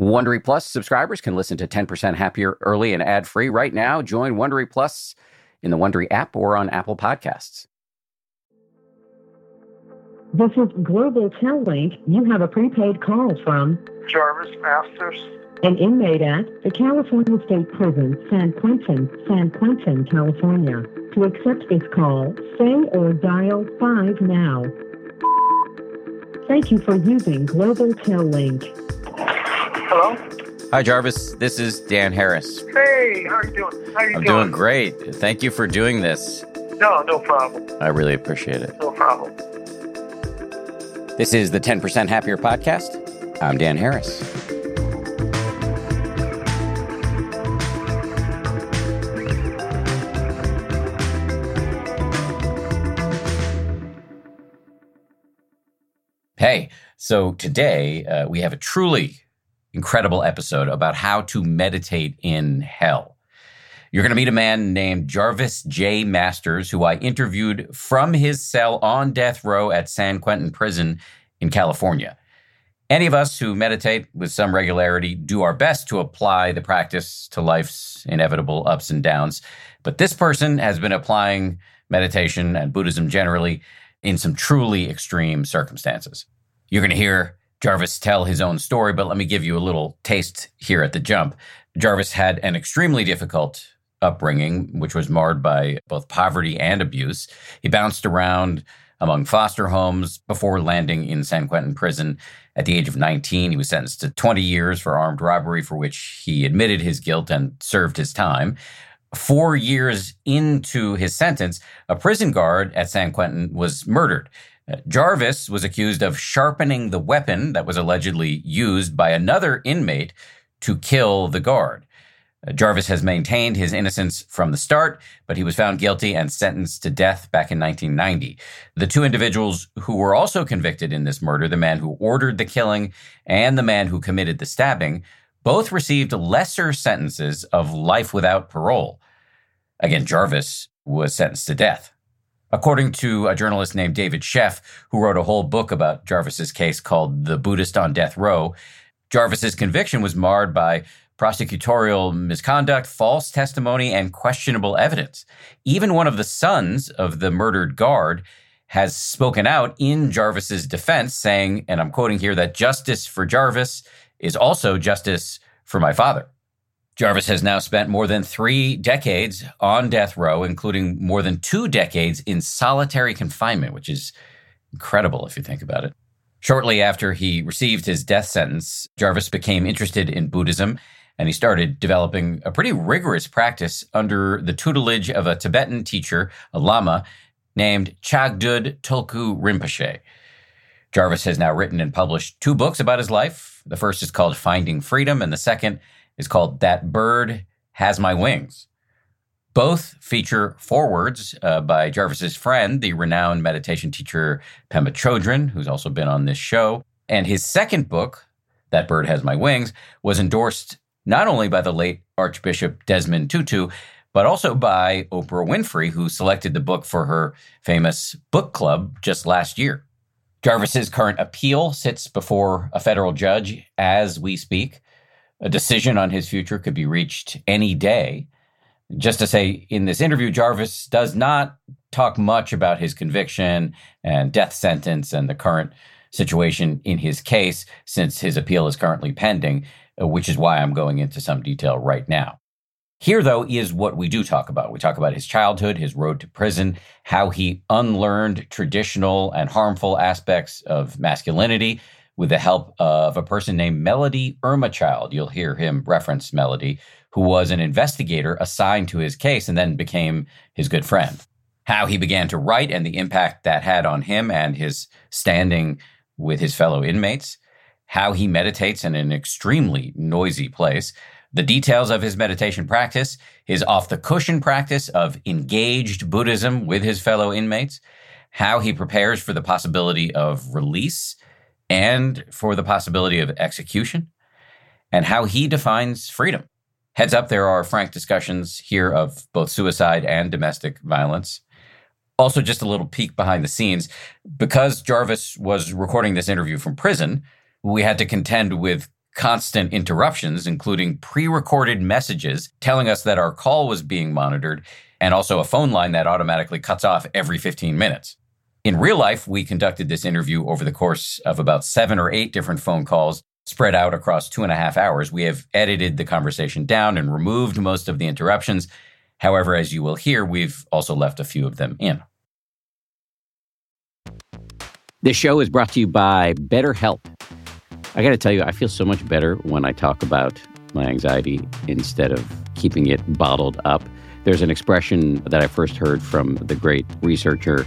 Wondery Plus subscribers can listen to 10% Happier early and ad free right now. Join Wondery Plus in the Wondery app or on Apple Podcasts. This is Global Tel Link. You have a prepaid call from Jarvis Masters. an inmate at the California State Prison, San Quentin, San Quentin, California. To accept this call, say or dial 5 now. Thank you for using Global Tel Link. Hello? Hi, Jarvis. This is Dan Harris. Hey, how are you doing? How are you I'm doing? doing great. Thank you for doing this. No, no problem. I really appreciate it. No problem. This is the 10% Happier podcast. I'm Dan Harris. Hey, so today uh, we have a truly incredible episode about how to meditate in hell. You're going to meet a man named Jarvis Jay Masters, who I interviewed from his cell on death row at San Quentin Prison in California. Any of us who meditate with some regularity do our best to apply the practice to life's inevitable ups and downs. But this person has been applying meditation and Buddhism generally in some truly extreme circumstances. You're going to hear Jarvis tell his own story, but let me give you a little taste here at the jump. Jarvis had an extremely difficult upbringing, which was marred by both poverty and abuse. He bounced around among foster homes before landing in San Quentin prison. At the age of 19, he was sentenced to 20 years for armed robbery, for which he admitted his guilt and served his time. Four years into his sentence, a prison guard at San Quentin was murdered. Jarvis was accused of sharpening the weapon that was allegedly used by another inmate to kill the guard. Uh, Jarvis has maintained his innocence from the start, but he was found guilty and sentenced to death back in 1990. The two individuals who were also convicted in this murder, the man who ordered the killing and the man who committed the stabbing, both received lesser sentences of life without parole. Again, Jarvis was sentenced to death. According to a journalist named David Sheff, who wrote a whole book about Jarvis's case called The Buddhist on Death Row, Jarvis's conviction was marred by prosecutorial misconduct, false testimony, and questionable evidence. Even one of the sons of the murdered guard has spoken out in Jarvis's defense, saying, and I'm quoting here, that justice for Jarvis is also justice for my father. Jarvis has now spent more than three decades on death row, including more than two decades in solitary confinement, which is incredible if you think about it. Shortly after he received his death sentence, Jarvis became interested in Buddhism and he started developing a pretty rigorous practice under the tutelage of a Tibetan teacher, a lama, named Chagdud Tulku Rinpoche. Jarvis has now written and published two books about his life. The first is called Finding Freedom, and the second is called That Bird Has My Wings. Both feature forewords uh, by Jarvis's friend, the renowned meditation teacher Pema Chödrön, who's also been on this show. And his second book, That Bird Has My Wings, was endorsed not only by the late Archbishop Desmond Tutu, but also by Oprah Winfrey, who selected the book for her famous book club just last year. Jarvis's current appeal sits before a federal judge as we speak. A decision on his future could be reached any day. Just to say, in this interview, Jarvis does not talk much about his conviction and death sentence and the current situation in his case, since his appeal is currently pending, uh, which is why I'm going into some detail right now. Here, though, is what we do talk about. We talk about his childhood, his road to prison, how he unlearned traditional and harmful aspects of masculinity with the help of a person named Melody Ermachild. You'll hear him reference Melody, who was an investigator assigned to his case and then became his good friend. How he began to write and the impact that had on him and his standing with his fellow inmates. How he meditates in an extremely noisy place the details of his meditation practice, his off the cushion practice of engaged Buddhism with his fellow inmates, how he prepares for the possibility of release and for the possibility of execution, and how he defines freedom. Heads up, there are frank discussions here of both suicide and domestic violence. Also, just a little peek behind the scenes. Because Jarvis was recording this interview from prison, we had to contend with constant interruptions, including pre recorded messages telling us that our call was being monitored, and also a phone line that automatically cuts off every 15 minutes. In real life, we conducted this interview over the course of about seven or eight different phone calls spread out across two and a half hours. We have edited the conversation down and removed most of the interruptions. However, as you will hear, we've also left a few of them in. This show is brought to you by BetterHelp. I got to tell you, I feel so much better when I talk about my anxiety instead of keeping it bottled up. There's an expression that I first heard from the great researcher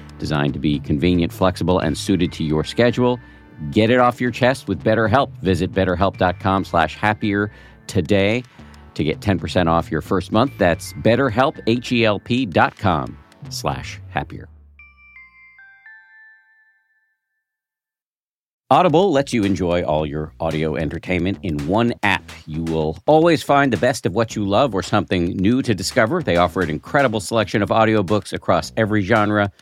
designed to be convenient, flexible, and suited to your schedule. Get it off your chest with BetterHelp. Visit betterhelp.com slash happier today to get 10% off your first month. That's betterhelp, H-E-L-P dot com slash happier. Audible lets you enjoy all your audio entertainment in one app. You will always find the best of what you love or something new to discover. They offer an incredible selection of audiobooks across every genre –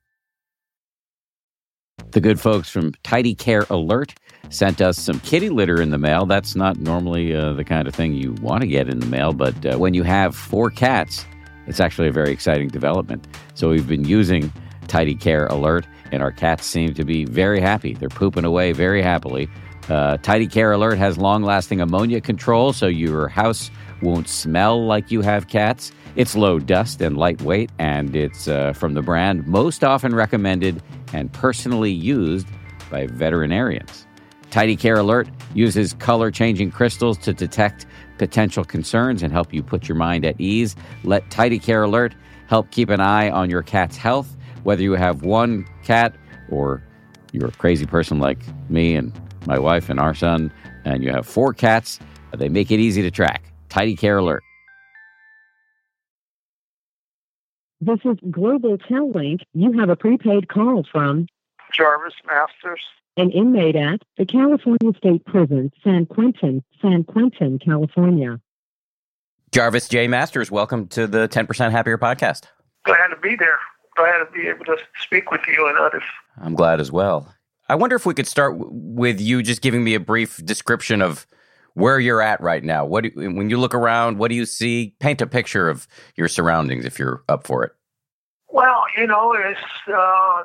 The good folks from Tidy Care Alert sent us some kitty litter in the mail. That's not normally uh, the kind of thing you want to get in the mail, but uh, when you have four cats, it's actually a very exciting development. So we've been using Tidy Care Alert, and our cats seem to be very happy. They're pooping away very happily. Uh, Tidy Care Alert has long lasting ammonia control, so your house won't smell like you have cats. It's low dust and lightweight, and it's uh, from the brand most often recommended and personally used by veterinarians. Tidy Care Alert uses color changing crystals to detect potential concerns and help you put your mind at ease. Let Tidy Care Alert help keep an eye on your cat's health, whether you have one cat or you're a crazy person like me and my wife and our son, and you have four cats. They make it easy to track. Tidy Care Alert. This is Global Tel Link. You have a prepaid call from Jarvis Masters. an inmate at the California State Prison, San Quentin, San Quentin, California. Jarvis Jay Masters, welcome to the 10% Happier podcast. Glad to be there. Glad to be able to speak with you and others. I'm glad as well. I wonder if we could start w- with you just giving me a brief description of where you're at right now. What do, when you look around, what do you see? Paint a picture of your surroundings if you're up for it. Well, you know, it's uh,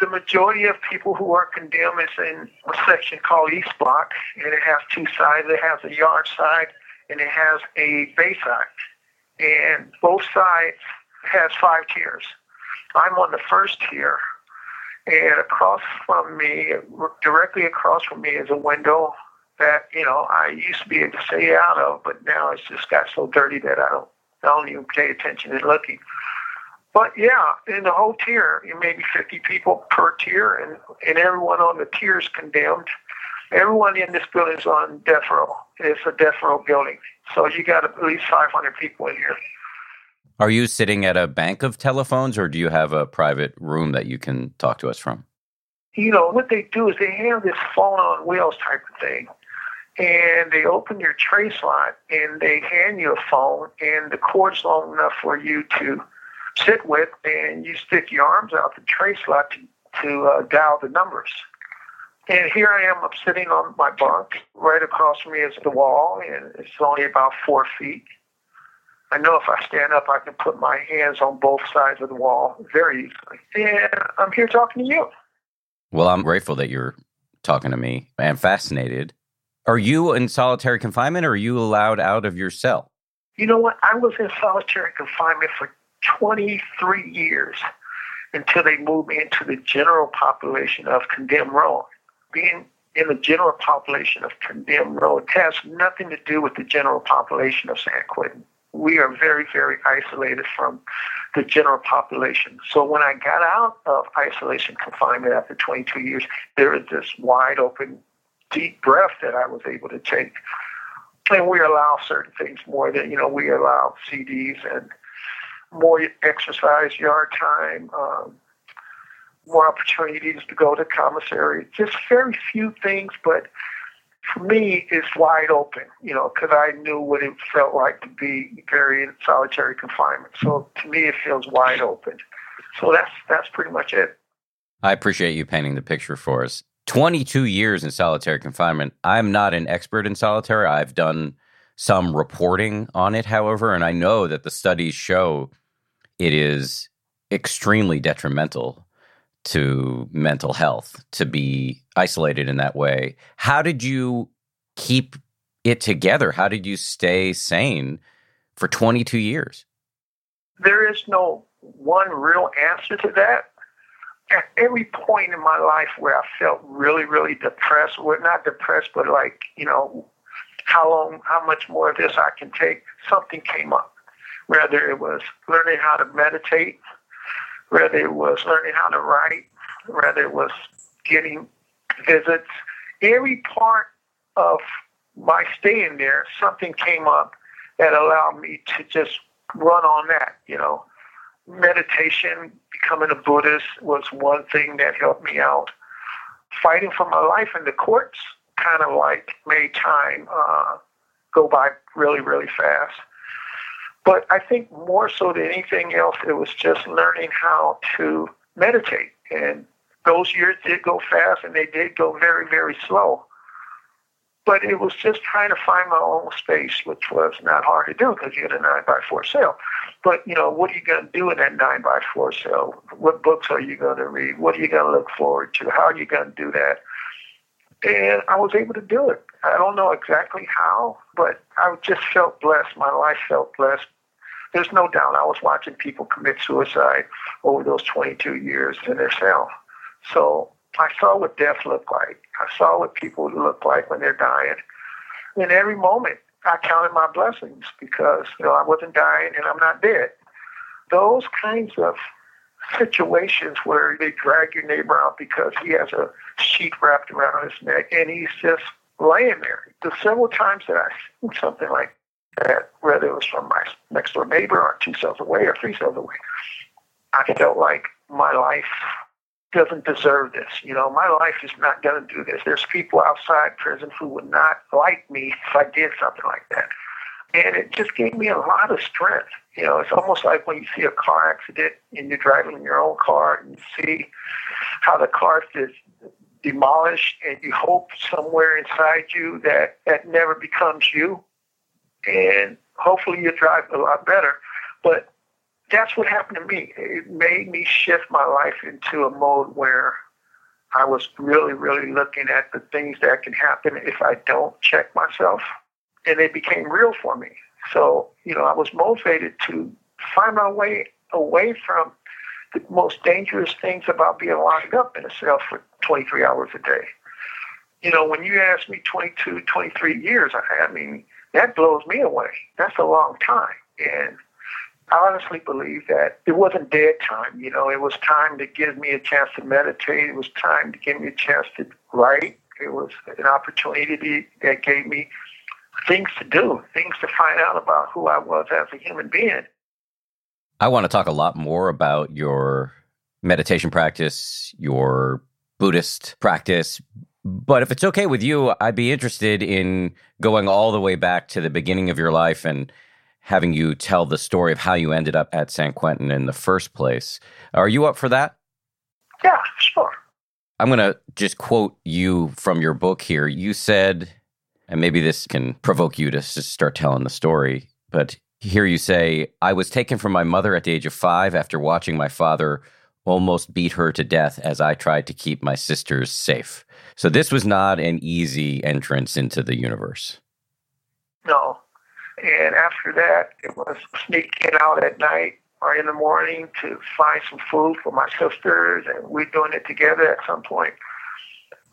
the majority of people who are condemned is in a section called East Block, and it has two sides. It has a yard side and it has a bay side, and both sides has five tiers. I'm on the first tier, and across from me, directly across from me, is a window that you know I used to be able to stay out of, but now it's just got so dirty that I don't I don't even pay attention and looking. But yeah, in the whole tier, maybe 50 people per tier, and, and everyone on the tier is condemned. Everyone in this building is on death row. It's a death row building. So you got at least 500 people in here. Are you sitting at a bank of telephones or do you have a private room that you can talk to us from? You know, what they do is they have this phone on wheels type of thing. And they open your tray slot and they hand you a phone, and the cord's long enough for you to sit with, and you stick your arms out the tray slot to, to uh, dial the numbers. And here I am, I'm sitting on my bunk. Right across from me is the wall, and it's only about four feet. I know if I stand up, I can put my hands on both sides of the wall very easily. And I'm here talking to you. Well, I'm grateful that you're talking to me and fascinated. Are you in solitary confinement or are you allowed out of your cell? You know what? I was in solitary confinement for 23 years until they moved me into the general population of condemned row. Being in the general population of condemned row has nothing to do with the general population of San Quentin we are very, very isolated from the general population. So when I got out of isolation confinement after 22 years, there was this wide open, deep breath that I was able to take. And we allow certain things more than, you know, we allow CDs and more exercise, yard time, um, more opportunities to go to commissary. Just very few things, but for me, it's wide open, you know, because I knew what it felt like to be very in solitary confinement. So to me, it feels wide open. So that's that's pretty much it. I appreciate you painting the picture for us. 22 years in solitary confinement. I'm not an expert in solitary. I've done some reporting on it, however, and I know that the studies show it is extremely detrimental to mental health to be isolated in that way. How did you keep it together? How did you stay sane for 22 years? There is no one real answer to that. At every point in my life where I felt really, really depressed, well, not depressed, but like, you know, how long, how much more of this I can take, something came up. Whether it was learning how to meditate, whether it was learning how to write, whether it was getting visits, every part of my stay in there, something came up that allowed me to just run on that, you know. Meditation, becoming a Buddhist was one thing that helped me out. Fighting for my life in the courts kind of like made time uh, go by really, really fast. But I think more so than anything else, it was just learning how to meditate. And those years did go fast and they did go very, very slow. But it was just trying to find my own space, which was not hard to do because you had a 9 by 4 cell. But, you know, what are you going to do in that 9 by 4 cell? What books are you going to read? What are you going to look forward to? How are you going to do that? And I was able to do it. I don't know exactly how, but I just felt blessed. My life felt blessed there's no doubt I was watching people commit suicide over those 22 years in their cell. So I saw what death looked like. I saw what people look like when they're dying. In every moment, I counted my blessings because, you know, I wasn't dying and I'm not dead. Those kinds of situations where they drag your neighbor out because he has a sheet wrapped around his neck and he's just laying there. The several times that I've seen something like that, whether it was from my next door neighbor or two cells away or three cells away, I felt like my life doesn't deserve this. You know, my life is not going to do this. There's people outside prison who would not like me if I did something like that. And it just gave me a lot of strength. You know, it's almost like when you see a car accident and you're driving in your own car and you see how the car is demolished and you hope somewhere inside you that that never becomes you. And hopefully you drive a lot better. But that's what happened to me. It made me shift my life into a mode where I was really, really looking at the things that can happen if I don't check myself. And it became real for me. So, you know, I was motivated to find my way away from the most dangerous things about being locked up in a cell for 23 hours a day. You know, when you ask me 22, 23 years, I mean, that blows me away. That's a long time. And I honestly believe that it wasn't dead time. You know, it was time to give me a chance to meditate. It was time to give me a chance to write. It was an opportunity that gave me things to do, things to find out about who I was as a human being. I want to talk a lot more about your meditation practice, your Buddhist practice. But if it's okay with you, I'd be interested in going all the way back to the beginning of your life and having you tell the story of how you ended up at San Quentin in the first place. Are you up for that? Yeah, sure. I'm going to just quote you from your book here. You said, and maybe this can provoke you to start telling the story, but here you say, I was taken from my mother at the age of five after watching my father almost beat her to death as I tried to keep my sisters safe. So this was not an easy entrance into the universe. No. And after that, it was sneaking out at night or in the morning to find some food for my sisters, and we're doing it together at some point.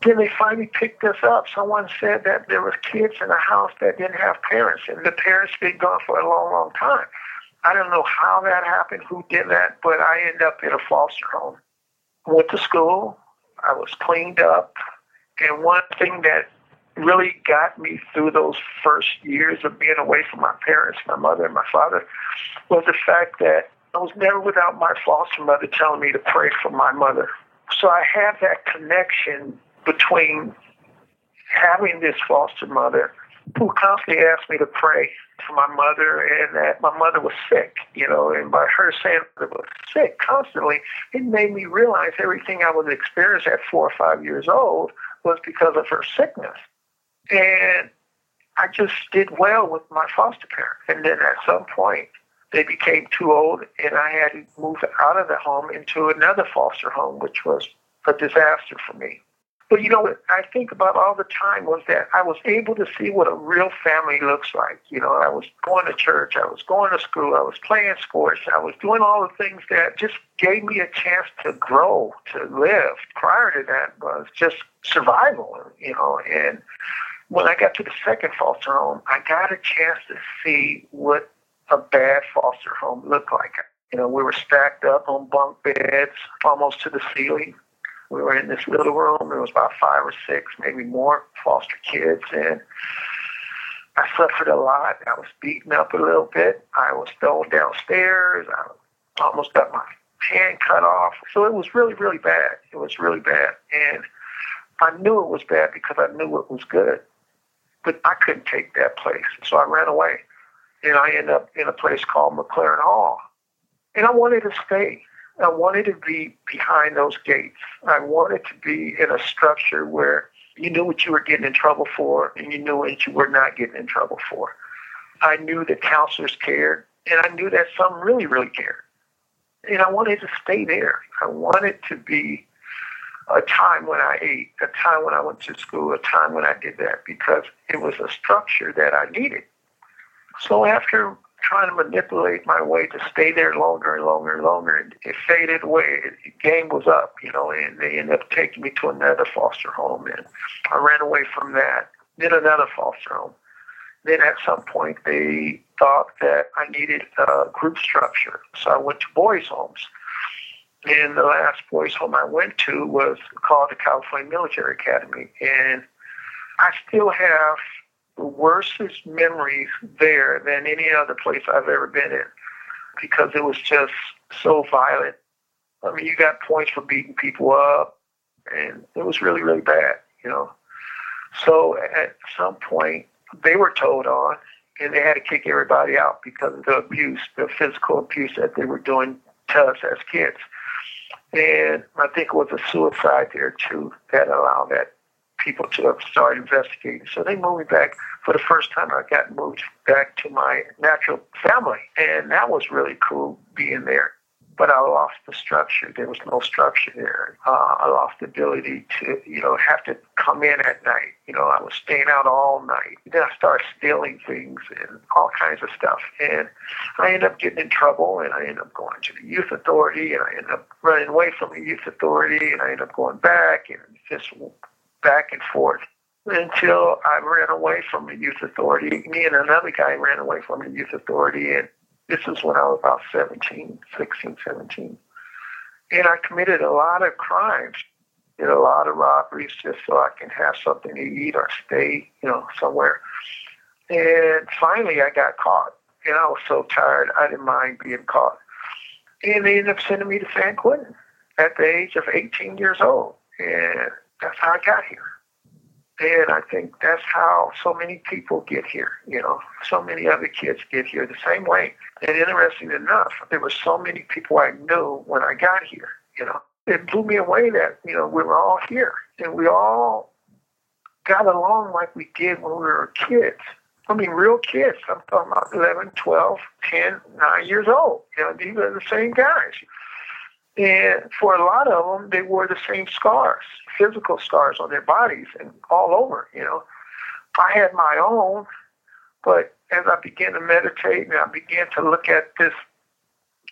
Then they finally picked us up. Someone said that there was kids in the house that didn't have parents, and the parents been gone for a long, long time. I don't know how that happened, who did that, but I ended up in a foster home. Went to school. I was cleaned up. And one thing that really got me through those first years of being away from my parents, my mother and my father, was the fact that I was never without my foster mother telling me to pray for my mother. So I have that connection between having this foster mother who constantly asked me to pray for my mother and that my mother was sick, you know, and by her saying that was sick constantly, it made me realize everything I was experiencing at four or five years old was because of her sickness. And I just did well with my foster parents. And then at some point, they became too old, and I had to move out of the home into another foster home, which was a disaster for me. But you know what I think about all the time was that I was able to see what a real family looks like. You know, I was going to church, I was going to school, I was playing sports, I was doing all the things that just gave me a chance to grow, to live. Prior to that was just survival, you know, and when I got to the second foster home, I got a chance to see what a bad foster home looked like. You know, we were stacked up on bunk beds almost to the ceiling. We were in this little room. There was about five or six, maybe more foster kids, and I suffered a lot. I was beaten up a little bit. I was thrown downstairs. I almost got my hand cut off. So it was really, really bad. It was really bad, and I knew it was bad because I knew it was good but I couldn't take that place. So I ran away. And I ended up in a place called MacLaren Hall. And I wanted to stay. I wanted to be behind those gates. I wanted to be in a structure where you knew what you were getting in trouble for and you knew what you were not getting in trouble for. I knew that counselors cared and I knew that some really, really cared. And I wanted to stay there. I wanted to be a time when I ate, a time when I went to school, a time when I did that because it was a structure that I needed. So after trying to manipulate my way to stay there longer and longer and longer, and it faded away. The game was up, you know, and they ended up taking me to another foster home, and I ran away from that. Then another foster home. Then at some point they thought that I needed a group structure, so I went to boys' homes. And the last boys' home I went to was called the California Military Academy. And I still have the worstest memories there than any other place I've ever been in because it was just so violent. I mean, you got points for beating people up, and it was really, really bad, you know. So at some point, they were told on, and they had to kick everybody out because of the abuse, the physical abuse that they were doing to us as kids. And I think it was a suicide there too that allowed that people to start investigating. So they moved me back for the first time. I got moved back to my natural family, and that was really cool being there but I lost the structure. There was no structure there. Uh, I lost the ability to, you know, have to come in at night. You know, I was staying out all night. Then I started stealing things and all kinds of stuff. And I ended up getting in trouble and I ended up going to the youth authority and I ended up running away from the youth authority and I ended up going back and just back and forth until I ran away from the youth authority. Me and another guy ran away from the youth authority and this is when I was about 17, 16, 17. And I committed a lot of crimes, did a lot of robberies just so I can have something to eat or stay, you know, somewhere. And finally I got caught. And I was so tired, I didn't mind being caught. And they ended up sending me to San Quentin at the age of 18 years old. And that's how I got here. And I think that's how so many people get here, you know, so many other kids get here the same way. And interesting enough, there were so many people I knew when I got here, you know. It blew me away that, you know, we were all here and we all got along like we did when we were kids. I mean, real kids. I'm talking about 11, 12, 10, 9 years old. You know, these are the same guys. And for a lot of them, they wore the same scars, physical scars on their bodies and all over, you know. I had my own, but as I began to meditate and I began to look at this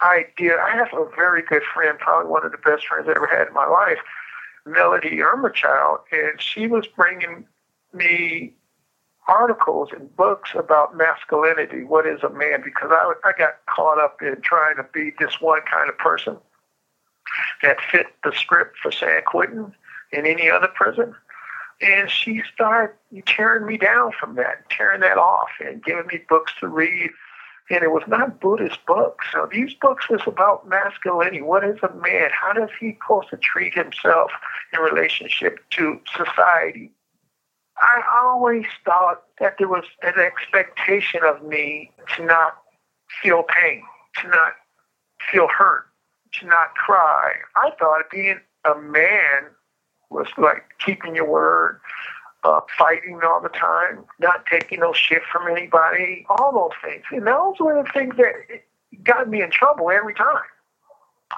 idea, I have a very good friend, probably one of the best friends I ever had in my life, Melody Ermachild, and she was bringing me articles and books about masculinity. What is a man? Because I, I got caught up in trying to be this one kind of person that fit the script for San Quentin in any other prison. And she started tearing me down from that, tearing that off, and giving me books to read. And it was not Buddhist books. So these books was about masculinity. What is a man? How does he supposed to treat himself in relationship to society? I always thought that there was an expectation of me to not feel pain, to not feel hurt, to not cry. I thought being a man was like keeping your word, uh, fighting all the time, not taking no shit from anybody, all those things. And those were the things that got me in trouble every time.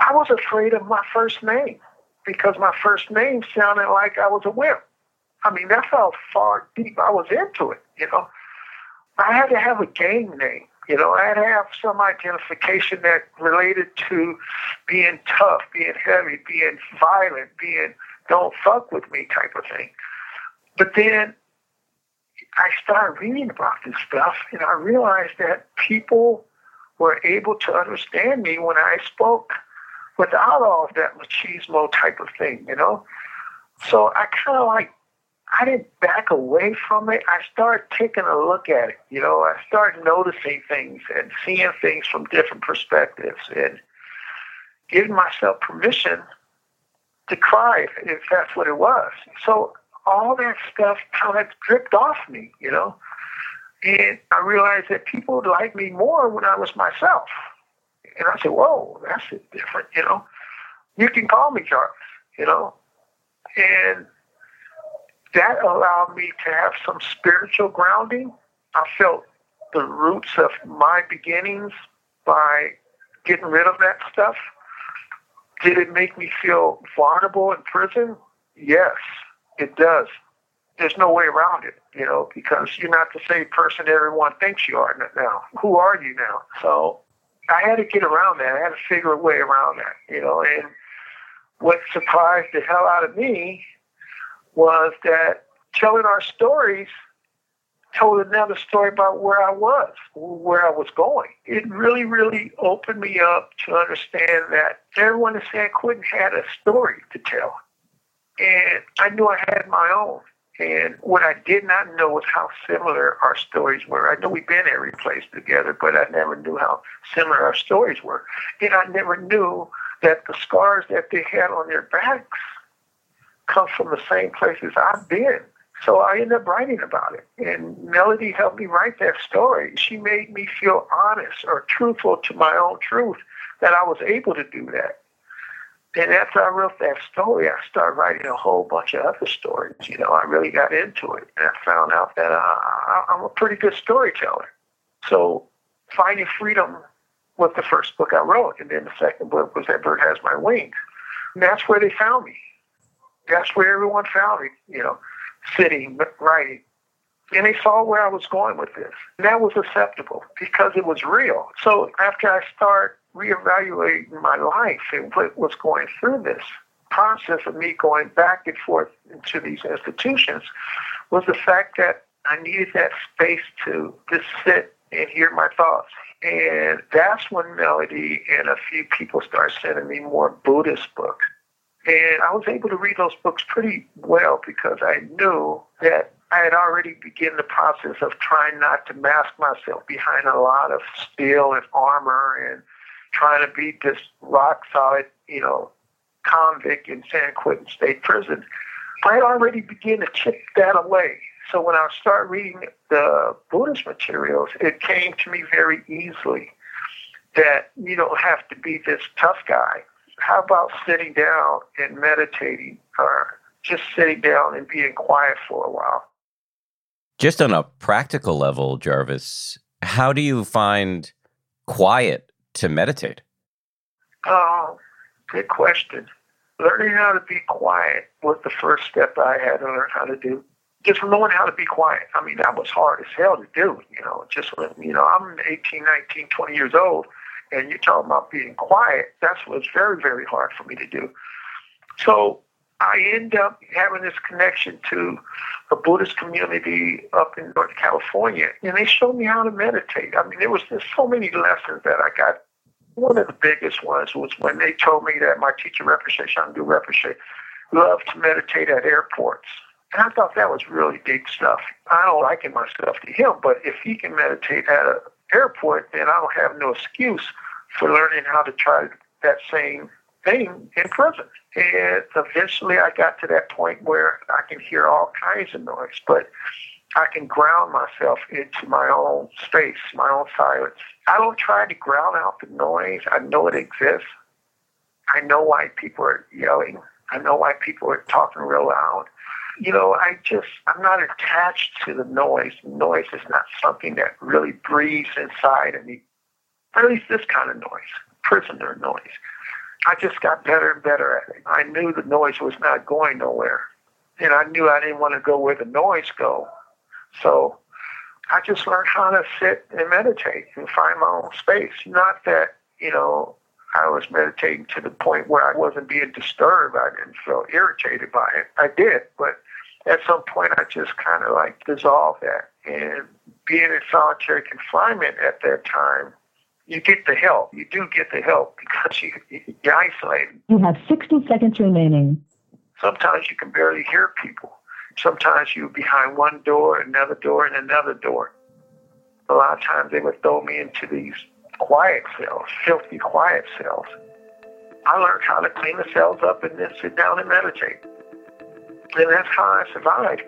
I was afraid of my first name because my first name sounded like I was a wimp. I mean, that's how far deep I was into it, you know. I had to have a gang name. You know, I'd have some identification that related to being tough, being heavy, being violent, being don't fuck with me type of thing. But then I started reading about this stuff and I realized that people were able to understand me when I spoke without all of that machismo type of thing, you know? So I kind of like I didn't back away from it. I started taking a look at it. You know, I started noticing things and seeing things from different perspectives and giving myself permission to cry if that's what it was. So all that stuff kind of dripped off me, you know. And I realized that people would like me more when I was myself. And I said, whoa, that's different, you know. You can call me Jarvis, you know. And that allowed me to have some spiritual grounding. I felt the roots of my beginnings by getting rid of that stuff. Did it make me feel vulnerable in prison? Yes, it does. There's no way around it, you know, because you're not the same person everyone thinks you are now. Who are you now? So I had to get around that. I had to figure a way around that, you know, and what surprised the hell out of me was that telling our stories told another story about where I was, where I was going. It really, really opened me up to understand that everyone in San Quentin had a story to tell. And I knew I had my own. And what I did not know was how similar our stories were. I know we've been every place together, but I never knew how similar our stories were. And I never knew that the scars that they had on their backs come from the same places I've been. So I ended up writing about it. And Melody helped me write that story. She made me feel honest or truthful to my own truth that I was able to do that. And after I wrote that story, I started writing a whole bunch of other stories. You know, I really got into it. And I found out that uh, I, I'm a pretty good storyteller. So Finding Freedom was the first book I wrote. And then the second book was That Bird Has My Wings. And that's where they found me that's where everyone found me, you know, sitting, writing. And they saw where I was going with this. And that was acceptable because it was real. So after I start reevaluating my life and what was going through this process of me going back and forth into these institutions was the fact that I needed that space to just sit and hear my thoughts. And that's when Melody and a few people started sending me more Buddhist books. And I was able to read those books pretty well because I knew that I had already begun the process of trying not to mask myself behind a lot of steel and armor and trying to be this rock solid, you know, convict in San Quentin State Prison. I had already begun to chip that away. So when I started reading the Buddhist materials, it came to me very easily that you don't have to be this tough guy. How about sitting down and meditating or just sitting down and being quiet for a while? Just on a practical level, Jarvis, how do you find quiet to meditate? Oh, good question. Learning how to be quiet was the first step I had to learn how to do. Just knowing how to be quiet. I mean, that was hard as hell to do. You know, just when, you know, I'm 18, 19, 20 years old, and you're talking about being quiet. That's what's very, very hard for me to do. So I end up having this connection to a Buddhist community up in Northern California, and they showed me how to meditate. I mean, there was just so many lessons that I got. One of the biggest ones was when they told me that my teacher, Rinpoche, Chagdud Rinpoche, loved to meditate at airports. And I thought that was really big stuff. I don't liken myself to him, but if he can meditate at an airport, then I don't have no excuse for learning how to try that same thing in prison. And eventually I got to that point where I can hear all kinds of noise, but I can ground myself into my own space, my own silence. I don't try to ground out the noise. I know it exists. I know why people are yelling. I know why people are talking real loud. You know, I just, I'm not attached to the noise. Noise is not something that really breathes inside of me. At least this kind of noise, prisoner noise. I just got better and better at it. I knew the noise was not going nowhere. And I knew I didn't want to go where the noise go. So I just learned how to sit and meditate and find my own space. Not that, you know, I was meditating to the point where I wasn't being disturbed. I didn't feel irritated by it. I did, but at some point I just kind of like dissolved that. And being in solitary confinement at that time, you get the help. You do get the help because you, you're isolated. You have 60 seconds remaining. Sometimes you can barely hear people. Sometimes you're behind one door, another door, and another door. A lot of times they would throw me into these quiet cells, filthy quiet cells. I learned how to clean the cells up and then sit down and meditate. And that's how I survived.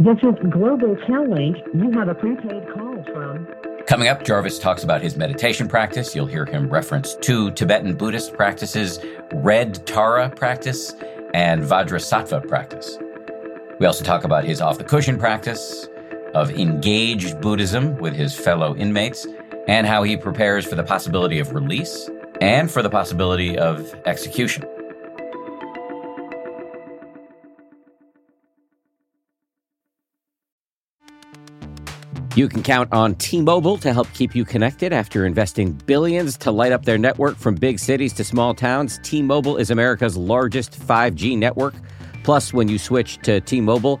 This is Global Challenge. You have a prepaid call from. Coming up, Jarvis talks about his meditation practice. You'll hear him reference two Tibetan Buddhist practices, Red Tara practice and Vajrasattva practice. We also talk about his off the cushion practice, of engaged Buddhism with his fellow inmates, and how he prepares for the possibility of release and for the possibility of execution. You can count on T Mobile to help keep you connected after investing billions to light up their network from big cities to small towns. T Mobile is America's largest 5G network. Plus, when you switch to T Mobile,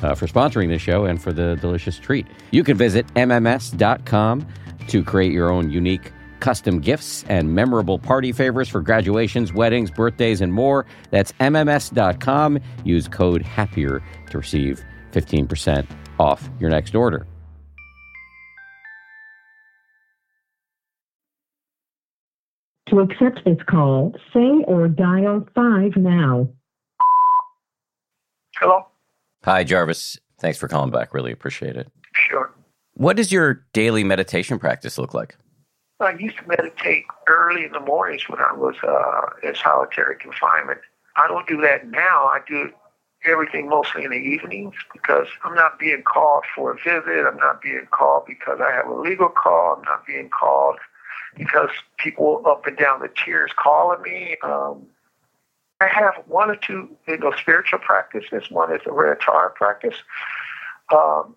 Uh, for sponsoring this show and for the delicious treat. You can visit MMS.com to create your own unique custom gifts and memorable party favors for graduations, weddings, birthdays, and more. That's MMS.com. Use code HAPPIER to receive 15% off your next order. To accept this call, say or dial 5 now. Hello? Hi, Jarvis. Thanks for calling back. Really appreciate it. Sure. What does your daily meditation practice look like? I used to meditate early in the mornings when I was uh, in solitary confinement. I don't do that now. I do everything mostly in the evenings because I'm not being called for a visit. I'm not being called because I have a legal call. I'm not being called because people up and down the tiers calling me. Um, I have one or two, you know, spiritual practices. One is a Red Tara practice, um,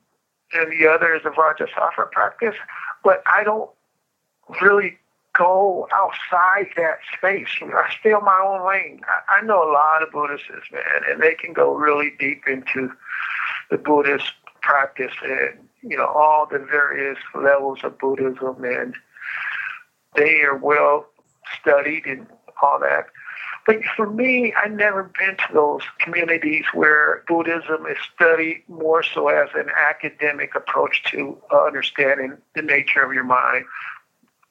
and the other is a Vajrasattva practice. But I don't really go outside that space. I stay on my own lane. I, I know a lot of Buddhists, man, and they can go really deep into the Buddhist practice and you know all the various levels of Buddhism, and they are well studied and all that. But for me, I've never been to those communities where Buddhism is studied more so as an academic approach to understanding the nature of your mind.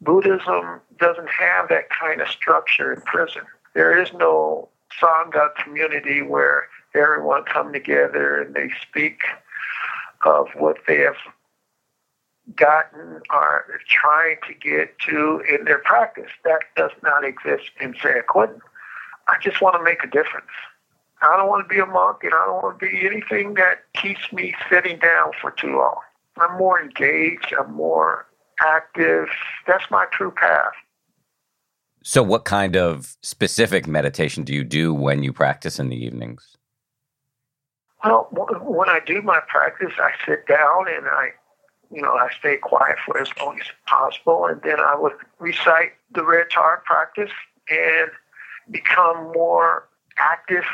Buddhism doesn't have that kind of structure in prison. There is no Sangha community where everyone come together and they speak of what they have gotten or trying to get to in their practice. That does not exist in San Quentin. I just want to make a difference. I don't want to be a monk and I don't want to be anything that keeps me sitting down for too long. I'm more engaged. I'm more active. That's my true path. So, what kind of specific meditation do you do when you practice in the evenings? Well, when I do my practice, I sit down and I, you know, I stay quiet for as long as possible, and then I would recite the Red Tara practice and become more active,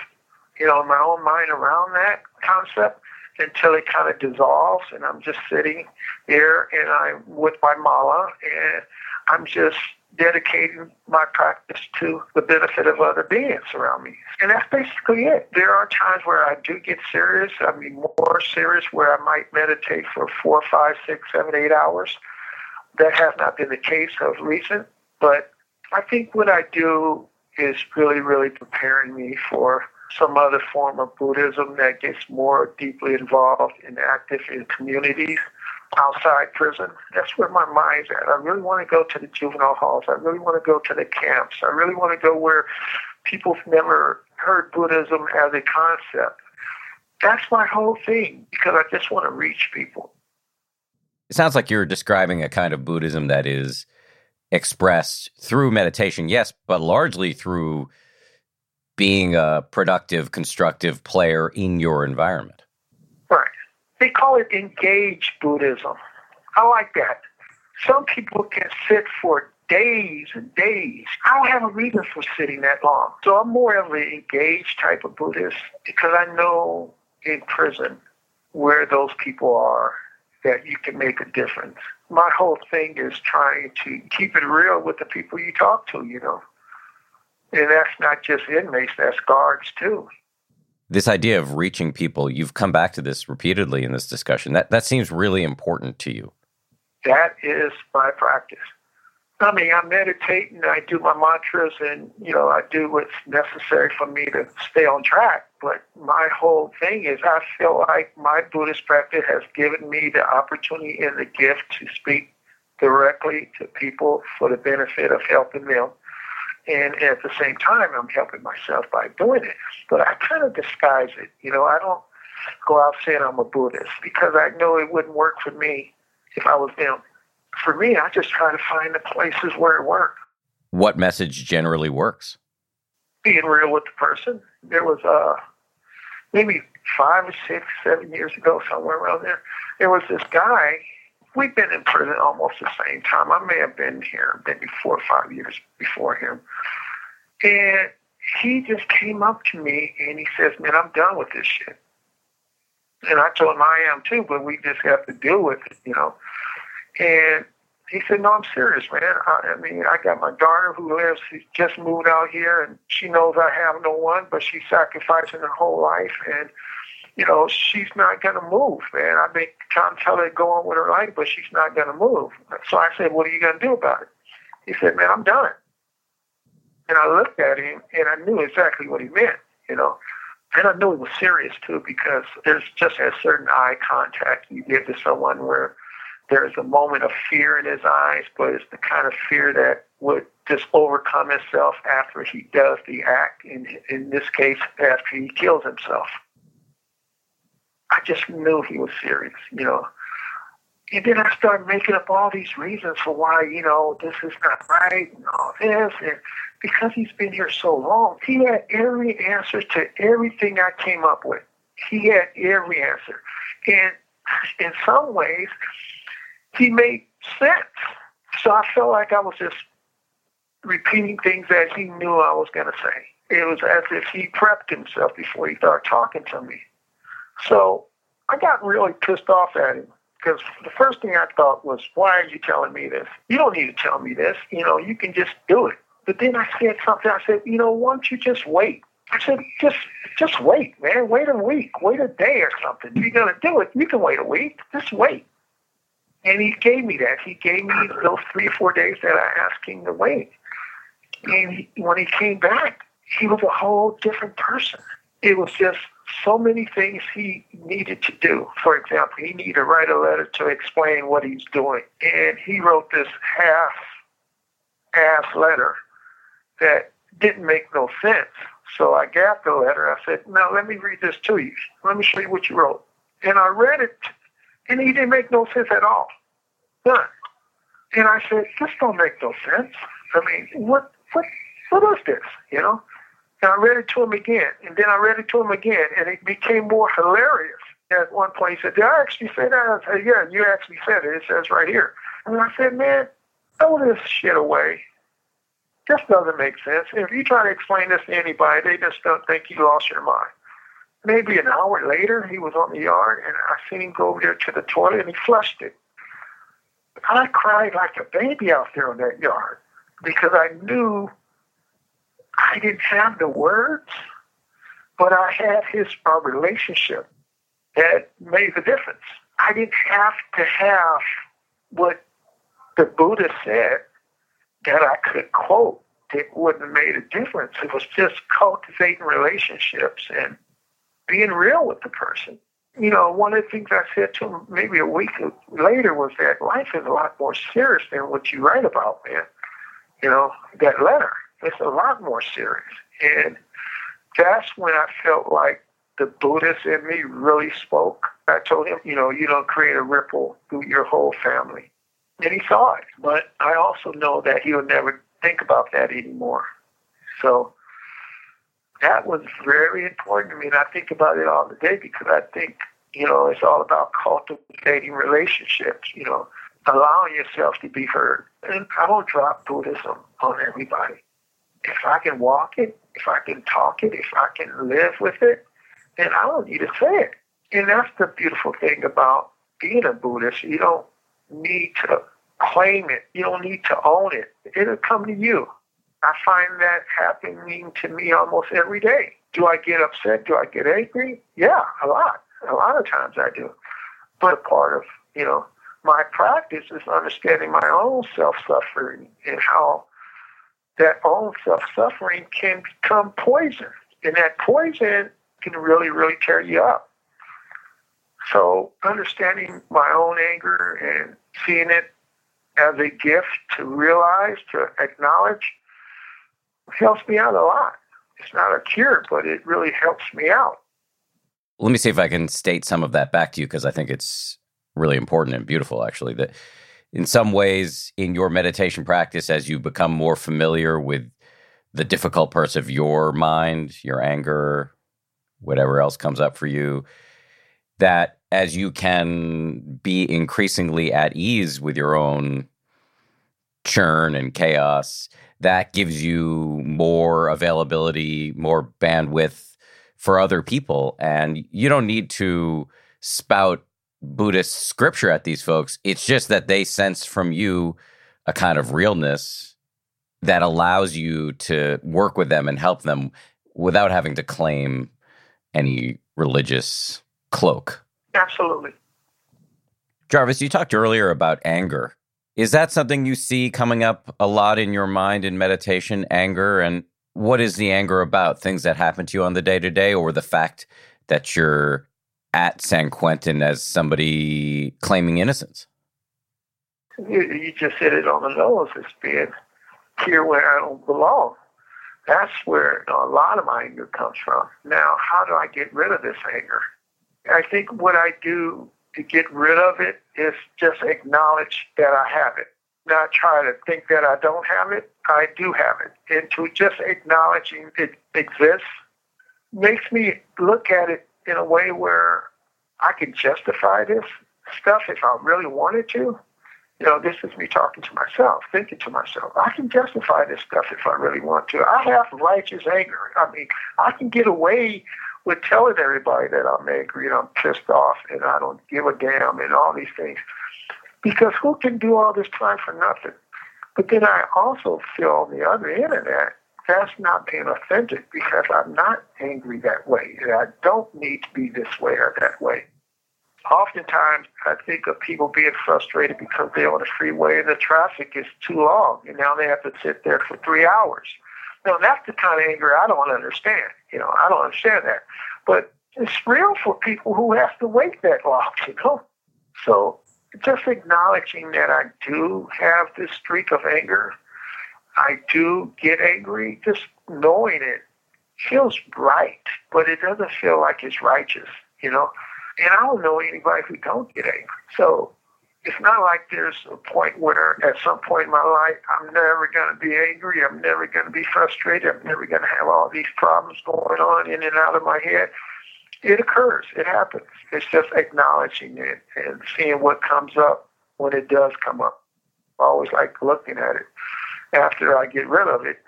you know, in my own mind around that concept until it kind of dissolves and I'm just sitting there and I'm with my mala and I'm just dedicating my practice to the benefit of other beings around me. And that's basically it. There are times where I do get serious. I mean, more serious where I might meditate for four, five, six, seven, eight hours. That has not been the case of recent. But I think what I do is really, really preparing me for some other form of Buddhism that gets more deeply involved and active in communities outside prison. That's where my mind's at. I really want to go to the juvenile halls. I really want to go to the camps. I really want to go where people've never heard Buddhism as a concept. That's my whole thing because I just want to reach people. It sounds like you're describing a kind of Buddhism that is expressed through meditation, yes, but largely through being a productive, constructive player in your environment. Right. They call it engaged Buddhism. I like that. Some people can sit for days and days. I don't have a reason for sitting that long. So I'm more of an engaged type of Buddhist because I know in prison where those people are that you can make a difference. My whole thing is trying to keep it real with the people you talk to, you know. And that's not just inmates, that's guards too. This idea of reaching people, you've come back to this repeatedly in this discussion. That that seems really important to you. That is my practice. I mean, I meditate and I do my mantras and, you know, I do what's necessary for me to stay on track. But my whole thing is I feel like my Buddhist practice has given me the opportunity and the gift to speak directly to people for the benefit of helping them and at the same time, I'm helping myself by doing it. But I kind of disguise it. You know, I don't go out saying I'm a Buddhist because I know it wouldn't work for me if I was them. For me, I just try to find the places where it works. What message generally works? Being real with the person. There was uh, maybe five or six, seven years ago, somewhere around there, there was this guy we've been in prison almost the same time. I may have been here maybe four or five years before him. And he just came up to me and he says, Man, I'm done with this shit. And I told him I am too, but we just have to deal with it, you know. And he said, No, I'm serious, man. I, I mean, I got my daughter who lives, she just moved out here and she knows I have no one, but she's sacrificing her whole life. And you know, she's not going to move, man. I've been trying to tell her to go on with her life, but she's not going to move. So I said, what are you going to do about it? He said, man, I'm done. And I looked at him and I knew exactly what he meant, you know. And I knew he was serious too because there's just a certain eye contact you give to someone where there's a moment of fear in his eyes, but it's the kind of fear that would just overcome himself after he does the act. In in this case, after he kills himself. I just knew he was serious, you know. And then I started making up all these reasons for why, you know, this is not right and all this. And because he's been here so long, he had every answer to everything I came up with. He had every answer. And in some ways, he made sense. So I felt like I was just repeating things that he knew I was going to say. It was as if he prepped himself before he started talking to me. So I got really pissed off at him because the first thing I thought was, why are you telling me this? You don't need to tell me this. You know, you can just do it. But then I said something. I said, you know, why don't you just wait? I said, just just wait, man. Wait a week. Wait a day or something. If you're going to do it, you can wait a week. Just wait. And he gave me that. He gave me those three or four days that I asked him to wait. And he, when he came back, he was a whole different person. It was just so many things he needed to do. For example, he needed to write a letter to explain what he's doing. And he wrote this half ass letter that didn't make no sense. So I got the letter. I said, Now let me read this to you. Let me show you what you wrote. And I read it, and he didn't make no sense at all. And I said, This don't make no sense. I mean, what what what is this? You know? And I read it to him again, and then I read it to him again, and it became more hilarious. At one point, he said, Did I actually say that? I said, Yeah, you actually said it. It says right here. And I said, Man, throw this shit away. This doesn't make sense. If you try to explain this to anybody, they just don't think you lost your mind. Maybe an hour later, he was on the yard, and I seen him go over there to the toilet, and he flushed it. I cried like a baby out there in that yard because I knew I didn't have the words, but I had his uh, relationship that made the difference. I didn't have to have what the Buddha said that I could quote. It wouldn't have made a difference. It was just cultivating relationships and being real with the person. You know, one of the things I said to him maybe a week later was that life is a lot more serious than what you write about, man. You know, that letter. It's a lot more serious. And that's when I felt like the Buddhist in me really spoke. I told him, you know, you don't create a ripple through your whole family. And he saw it. But I also know that he'll never think about that anymore. So that was very important to me. And I think about it all the day because I think, you know, it's all about cultivating relationships, you know, allowing yourself to be heard. And I don't drop Buddhism on everybody if I can walk it, if I can talk it, if I can live with it, then I don't need to say it. And that's the beautiful thing about being a Buddhist. You don't need to claim it. You don't need to own it. It'll come to you. I find that happening to me almost every day. Do I get upset? Do I get angry? Yeah, a lot. A lot of times I do. But a part of, you know, my practice is understanding my own self-suffering and how that own self suffering can become poison. And that poison can really, really tear you up. So understanding my own anger and seeing it as a gift to realize, to acknowledge, helps me out a lot. It's not a cure, but it really helps me out. Let me see if I can state some of that back to you because I think it's really important and beautiful, actually. That in some ways in your meditation practice as you become more familiar with the difficult parts of your mind, your anger, whatever else comes up for you, that as you can be increasingly at ease with your own churn and chaos, that gives you more availability, more bandwidth for other people. And you don't need to spout Buddhist scripture at these folks. It's just that they sense from you a kind of realness that allows you to work with them and help them without having to claim any religious cloak. Absolutely. Jarvis, you talked earlier about anger Is that something you see coming up a lot in your mind in meditation, anger? And what is the anger about? Things that happen to you on the day to day, or the fact that you're at San Quentin as somebody claiming innocence? You, you just hit it on the nose It's being here where I don't belong. That's where a lot of my anger comes from. Now, how do I get rid of this anger? I think what I do to get rid of it is just acknowledge that I have it. Not try to think that I don't have it. I do have it. And to just acknowledging it exists makes me look at it in a way where I can justify this stuff if I really wanted to. You know, this is me talking to myself, thinking to myself, I can justify this stuff if I really want to. I have righteous anger. I mean, I can get away with telling everybody that I'm angry and I'm pissed off and I don't give a damn and all these things. Because who can do all this time for nothing? But then I also feel on the other end of that, that's not being authentic because I'm not angry that way. And I don't need to be this way or that way oftentimes I think of people being frustrated because they're on the freeway and the traffic is too long and now they have to sit there for three hours. Now that's the kind of anger I don't understand. You know, I don't understand that. But it's real for people who have to wait that long, you know. So just acknowledging that I do have this streak of anger, I do get angry, just knowing it feels right, but it doesn't feel like it's righteous, you know. And I don't know anybody who don't get angry. So it's not like there's a point where at some point in my life I'm never going to be angry. I'm never going to be frustrated. I'm never going to have all these problems going on in and out of my head. It occurs. It happens. It's just acknowledging it and seeing what comes up when it does come up. I always like looking at it after I get rid of it.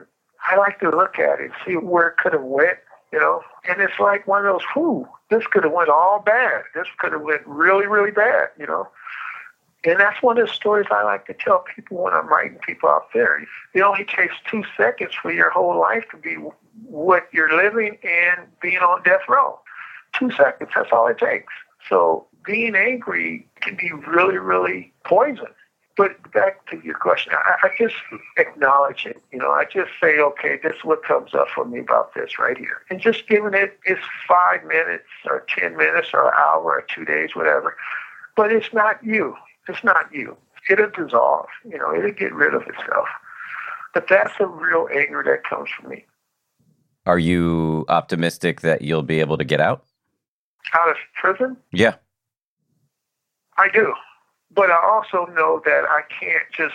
I like to look at it, see where it could have went, you know. And it's like one of those, whoo, this could have went all bad. This could have went really, really bad, you know. And that's one of the stories I like to tell people when I'm writing people out there. It only takes two seconds for your whole life to be what you're living and being on death row. Two seconds, that's all it takes. So being angry can be really, really poison. But back to your question, I, I just acknowledge it. You know, I just say, okay, this is what comes up for me about this right here. And just giving it is five minutes or 10 minutes or an hour or two days, whatever. But it's not you. It's not you. It'll dissolve. You know, it'll get rid of itself. But that's the real anger that comes from me. Are you optimistic that you'll be able to get out? Out of prison? Yeah. I do. But I also know that I can't just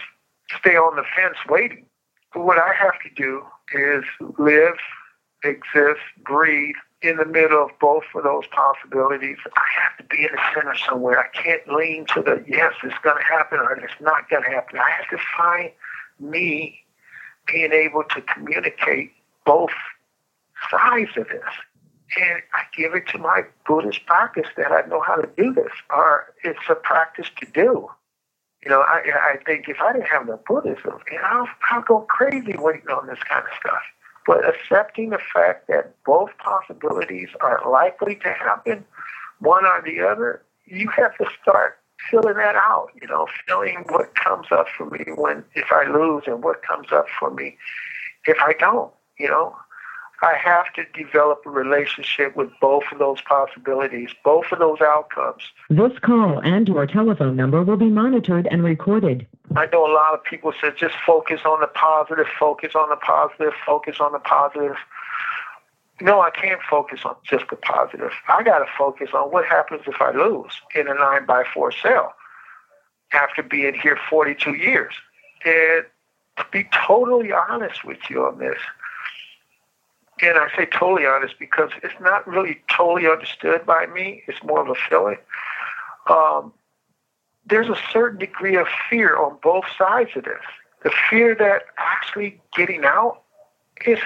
stay on the fence waiting. What I have to do is live, exist, breathe in the middle of both of those possibilities. I have to be in the center somewhere. I can't lean to the yes, it's going to happen or it's not going to happen. I have to find me being able to communicate both sides of this and I give it to my Buddhist practice that I know how to do this, or it's a practice to do. You know, I, I think if I didn't have the Buddhism, you know, I'll, I'll go crazy waiting on this kind of stuff. But accepting the fact that both possibilities are likely to happen, one or the other, you have to start filling that out, you know, feeling what comes up for me when if I lose and what comes up for me if I don't, you know. I have to develop a relationship with both of those possibilities, both of those outcomes. This call and your telephone number will be monitored and recorded. I know a lot of people say just focus on the positive, focus on the positive, focus on the positive. No, I can't focus on just the positive. I got to focus on what happens if I lose in a 9 by 4 sale after being here 42 years. And to be totally honest with you on this, and I say totally honest because it's not really totally understood by me. It's more of a feeling. Um, there's a certain degree of fear on both sides of this. The fear that actually getting out is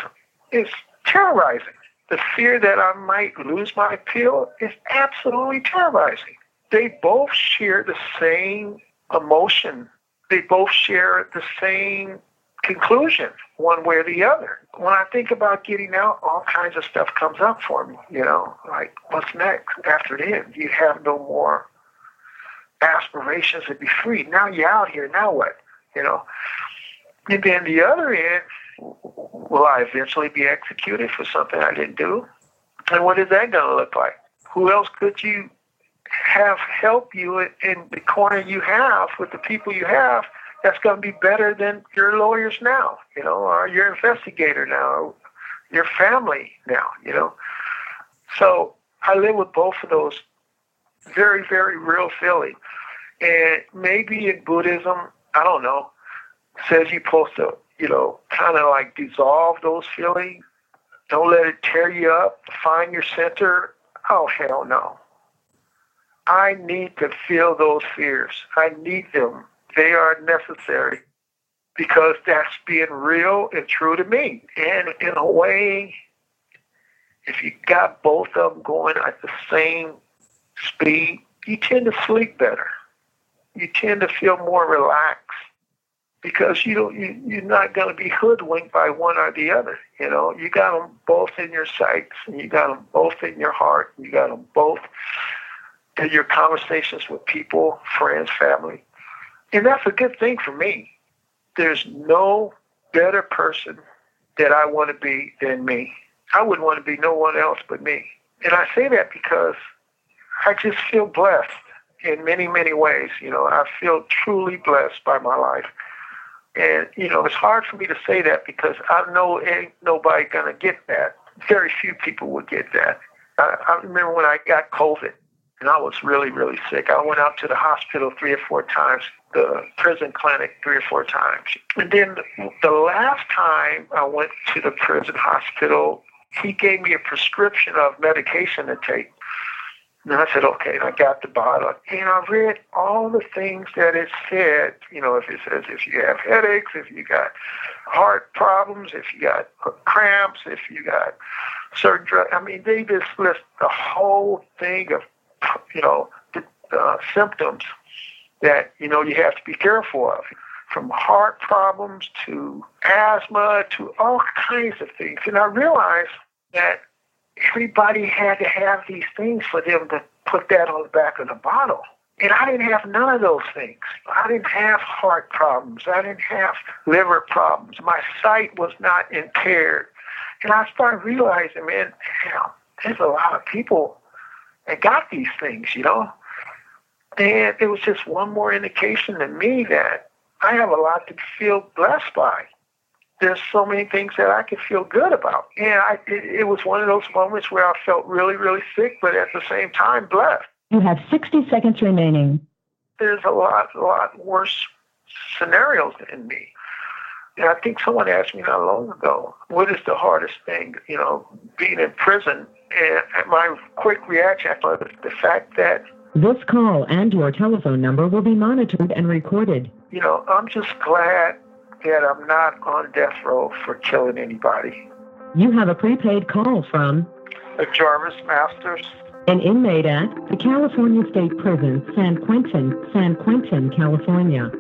is terrorizing. The fear that I might lose my appeal is absolutely terrorizing. They both share the same emotion. They both share the same conclusion one way or the other. When I think about getting out, all kinds of stuff comes up for me, you know, like what's next after this? You have no more aspirations to be free. Now you're out here. Now what? You know. And then the other end, will I eventually be executed for something I didn't do? And what is that to look like? Who else could you have help you in the corner you have with the people you have that's going to be better than your lawyers now, you know, or your investigator now, or your family now, you know. So I live with both of those very, very real feelings. And maybe in Buddhism, I don't know, says you're supposed to, you know, kind of like dissolve those feelings. Don't let it tear you up. Find your center. Oh, hell no. I need to feel those fears. I need them. They are necessary because that's being real and true to me. And in a way, if you got both of them going at the same speed, you tend to sleep better. You tend to feel more relaxed because you don't, you, you're not going to be hoodwinked by one or the other. You know, you got them both in your sights, and you got them both in your heart, and you got them both in your conversations with people, friends, family, and that's a good thing for me. There's no better person that I want to be than me. I wouldn't want to be no one else but me. And I say that because I just feel blessed in many, many ways. You know, I feel truly blessed by my life. And, you know, it's hard for me to say that because I know ain't nobody going to get that. Very few people would get that. I, I remember when I got COVID and I was really, really sick. I went out to the hospital three or four times, the prison clinic three or four times. And then the last time I went to the prison hospital, he gave me a prescription of medication to take. And I said, okay, and I got the bottle. And I read all the things that it said. You know, if it says if you have headaches, if you got heart problems, if you got cramps, if you got certain drugs. I mean, they just list the whole thing of, you know, the uh, symptoms that, you know, you have to be careful of. From heart problems to asthma to all kinds of things. And I realized that everybody had to have these things for them to put that on the back of the bottle. And I didn't have none of those things. I didn't have heart problems. I didn't have liver problems. My sight was not impaired. And I started realizing, man, damn, there's a lot of people that got these things, you know? And it was just one more indication to me that I have a lot to feel blessed by there's so many things that I could feel good about. And I, it, it was one of those moments where I felt really, really sick, but at the same time blessed. You have 60 seconds remaining. There's a lot, a lot worse scenarios in me. I think someone asked me not long ago, what is the hardest thing, you know, being in prison? And my quick reaction was the fact that this call and your telephone number will be monitored and recorded. You know, I'm just glad that I'm not on death row for killing anybody. You have a prepaid call from Jarvis Masters, an inmate at the California State Prison, San Quentin, San Quentin, California.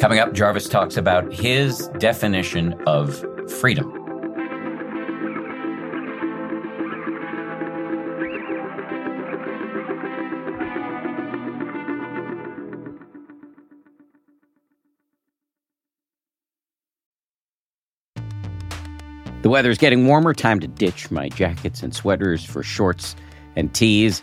Coming up, Jarvis talks about his definition of freedom. The weather is getting warmer. Time to ditch my jackets and sweaters for shorts and tees.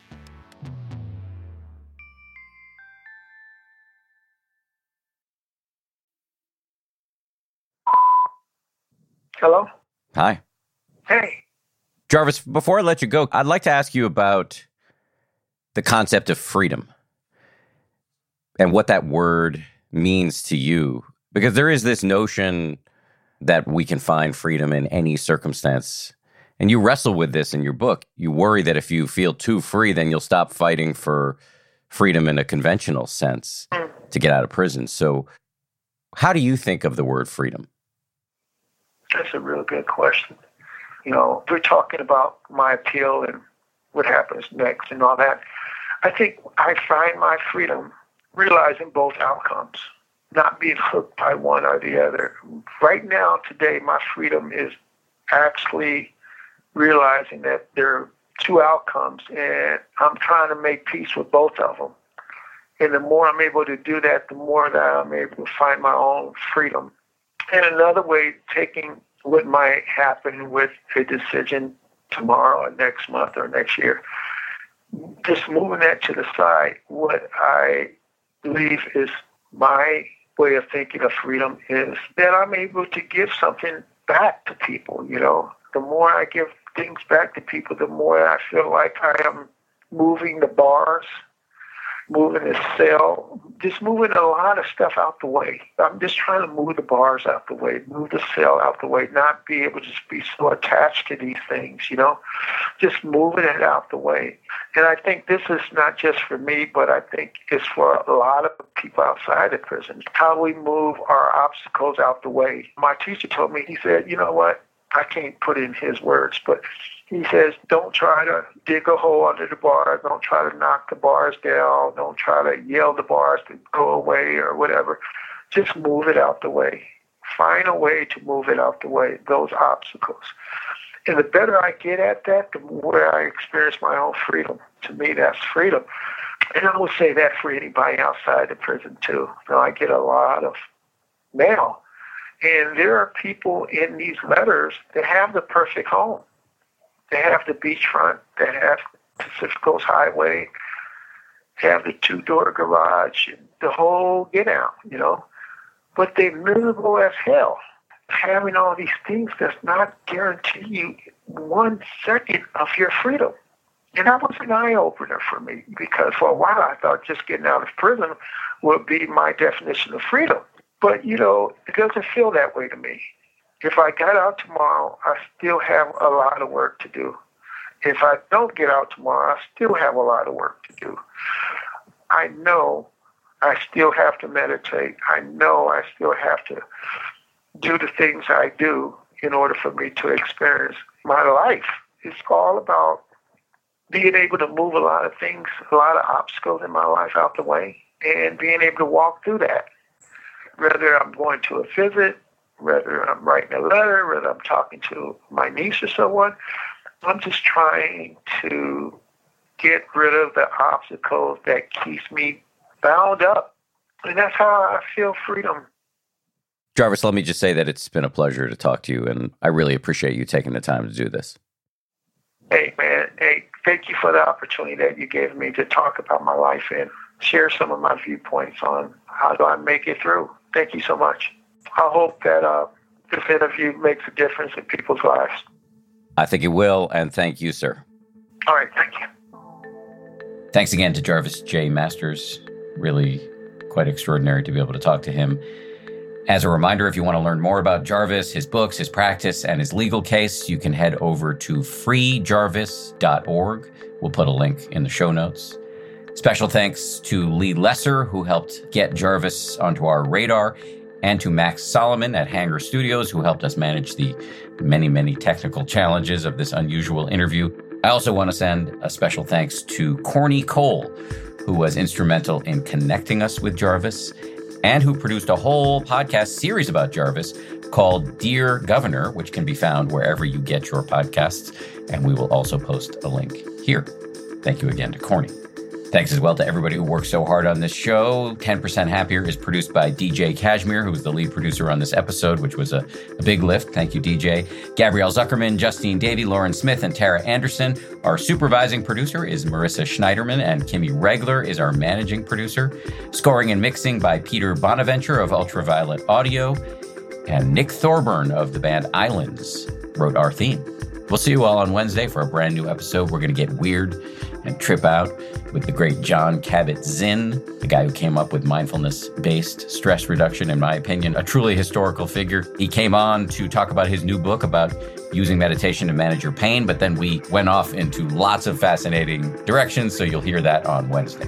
Hello? Hi. Hey. Jarvis, before I let you go, I'd like to ask you about the concept of freedom and what that word means to you. Because there is this notion that we can find freedom in any circumstance. And you wrestle with this in your book. You worry that if you feel too free, then you'll stop fighting for freedom in a conventional sense to get out of prison. So, how do you think of the word freedom? That's a real good question. You know, we're talking about my appeal and what happens next and all that. I think I find my freedom realizing both outcomes, not being hooked by one or the other. Right now, today, my freedom is actually realizing that there are two outcomes, and I'm trying to make peace with both of them. And the more I'm able to do that, the more that I'm able to find my own freedom. And another way, taking what might happen with a decision tomorrow or next month or next year, just moving that to the side, what I believe is my way of thinking of freedom is that I'm able to give something back to people. You know, the more I give things back to people, the more I feel like I am moving the bars moving the cell, just moving a lot of stuff out the way. I'm just trying to move the bars out the way, move the cell out the way, not be able to just be so attached to these things, you know, just moving it out the way. And I think this is not just for me, but I think it's for a lot of people outside of prison. How we move our obstacles out the way. My teacher told me, he said, you know what? I can't put in his words, but he says, don't try to dig a hole under the bars. Don't try to knock the bars down. Don't try to yell the bars to go away or whatever. Just move it out the way. Find a way to move it out the way, those obstacles. And the better I get at that, the more I experience my own freedom. To me, that's freedom. And I will say that for anybody outside the prison, too. Now, I get a lot of mail. And there are people in these letters that have the perfect home they have the beachfront. They have Pacific Coast Highway. They have the two-door garage the whole get out, you know. But they're miserable as hell. Having all these things does not guarantee you one second of your freedom. And that was an eye opener for me because for a while I thought just getting out of prison would be my definition of freedom. But, you know, it doesn't feel that way to me. If I got out tomorrow, I still have a lot of work to do. If I don't get out tomorrow, I still have a lot of work to do. I know I still have to meditate. I know I still have to do the things I do in order for me to experience my life. It's all about being able to move a lot of things, a lot of obstacles in my life out the way, and being able to walk through that. Whether I'm going to a visit, whether I'm writing a letter, whether I'm talking to my niece or someone, I'm just trying to get rid of the obstacles that keeps me bound up. And that's how I feel freedom. Jarvis, let me just say that it's been a pleasure to talk to you, and I really appreciate you taking the time to do this. Hey, man. Hey, thank you for the opportunity that you gave me to talk about my life and share some of my viewpoints on how do I make it through. Thank you so much. I hope that uh, this interview makes a difference in people's lives. I think it will, and thank you, sir. All right, thank you. Thanks again to Jarvis Jay Masters. Really quite extraordinary to be able to talk to him. As a reminder, if you want to learn more about Jarvis, his books, his practice, and his legal case, you can head over to freejarvis.org. We'll put a link in the show notes. Special thanks to Lee Lesser, who helped get Jarvis onto our radar, and to Max Solomon at Hanger Studios, who helped us manage the many, many technical challenges of this unusual interview. I also want to send a special thanks to Corny Cole, who was instrumental in connecting us with Jarvis and who produced a whole podcast series about Jarvis called Dear Governor, which can be found wherever you get your podcasts. And we will also post a link here. Thank you again to Corny. Thanks as well to everybody who worked so hard on this show. 10% Happier is produced by DJ Cashmere, who was the lead producer on this episode, which was a, a big lift. Thank you, DJ. Gabrielle Zuckerman, Justine Davey, Lauren Smith, and Tara Anderson. Our supervising producer is Marissa Schneiderman, and Kimmy Regler is our managing producer. Scoring and mixing by Peter Bonaventure of Ultraviolet Audio. And Nick Thorburn of the band Islands wrote our theme. We'll see you all on Wednesday for a brand new episode. We're going to get weird and trip out with the great John Kabat-Zinn, the guy who came up with mindfulness based stress reduction, in my opinion, a truly historical figure. He came on to talk about his new book about using meditation to manage your pain, but then we went off into lots of fascinating directions, so you'll hear that on Wednesday.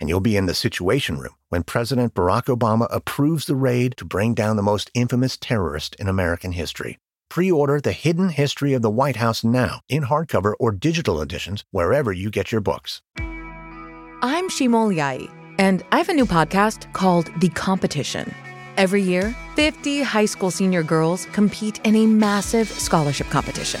and you'll be in the Situation Room when President Barack Obama approves the raid to bring down the most infamous terrorist in American history. Pre order The Hidden History of the White House now in hardcover or digital editions wherever you get your books. I'm Shimol Yai, and I have a new podcast called The Competition. Every year, 50 high school senior girls compete in a massive scholarship competition.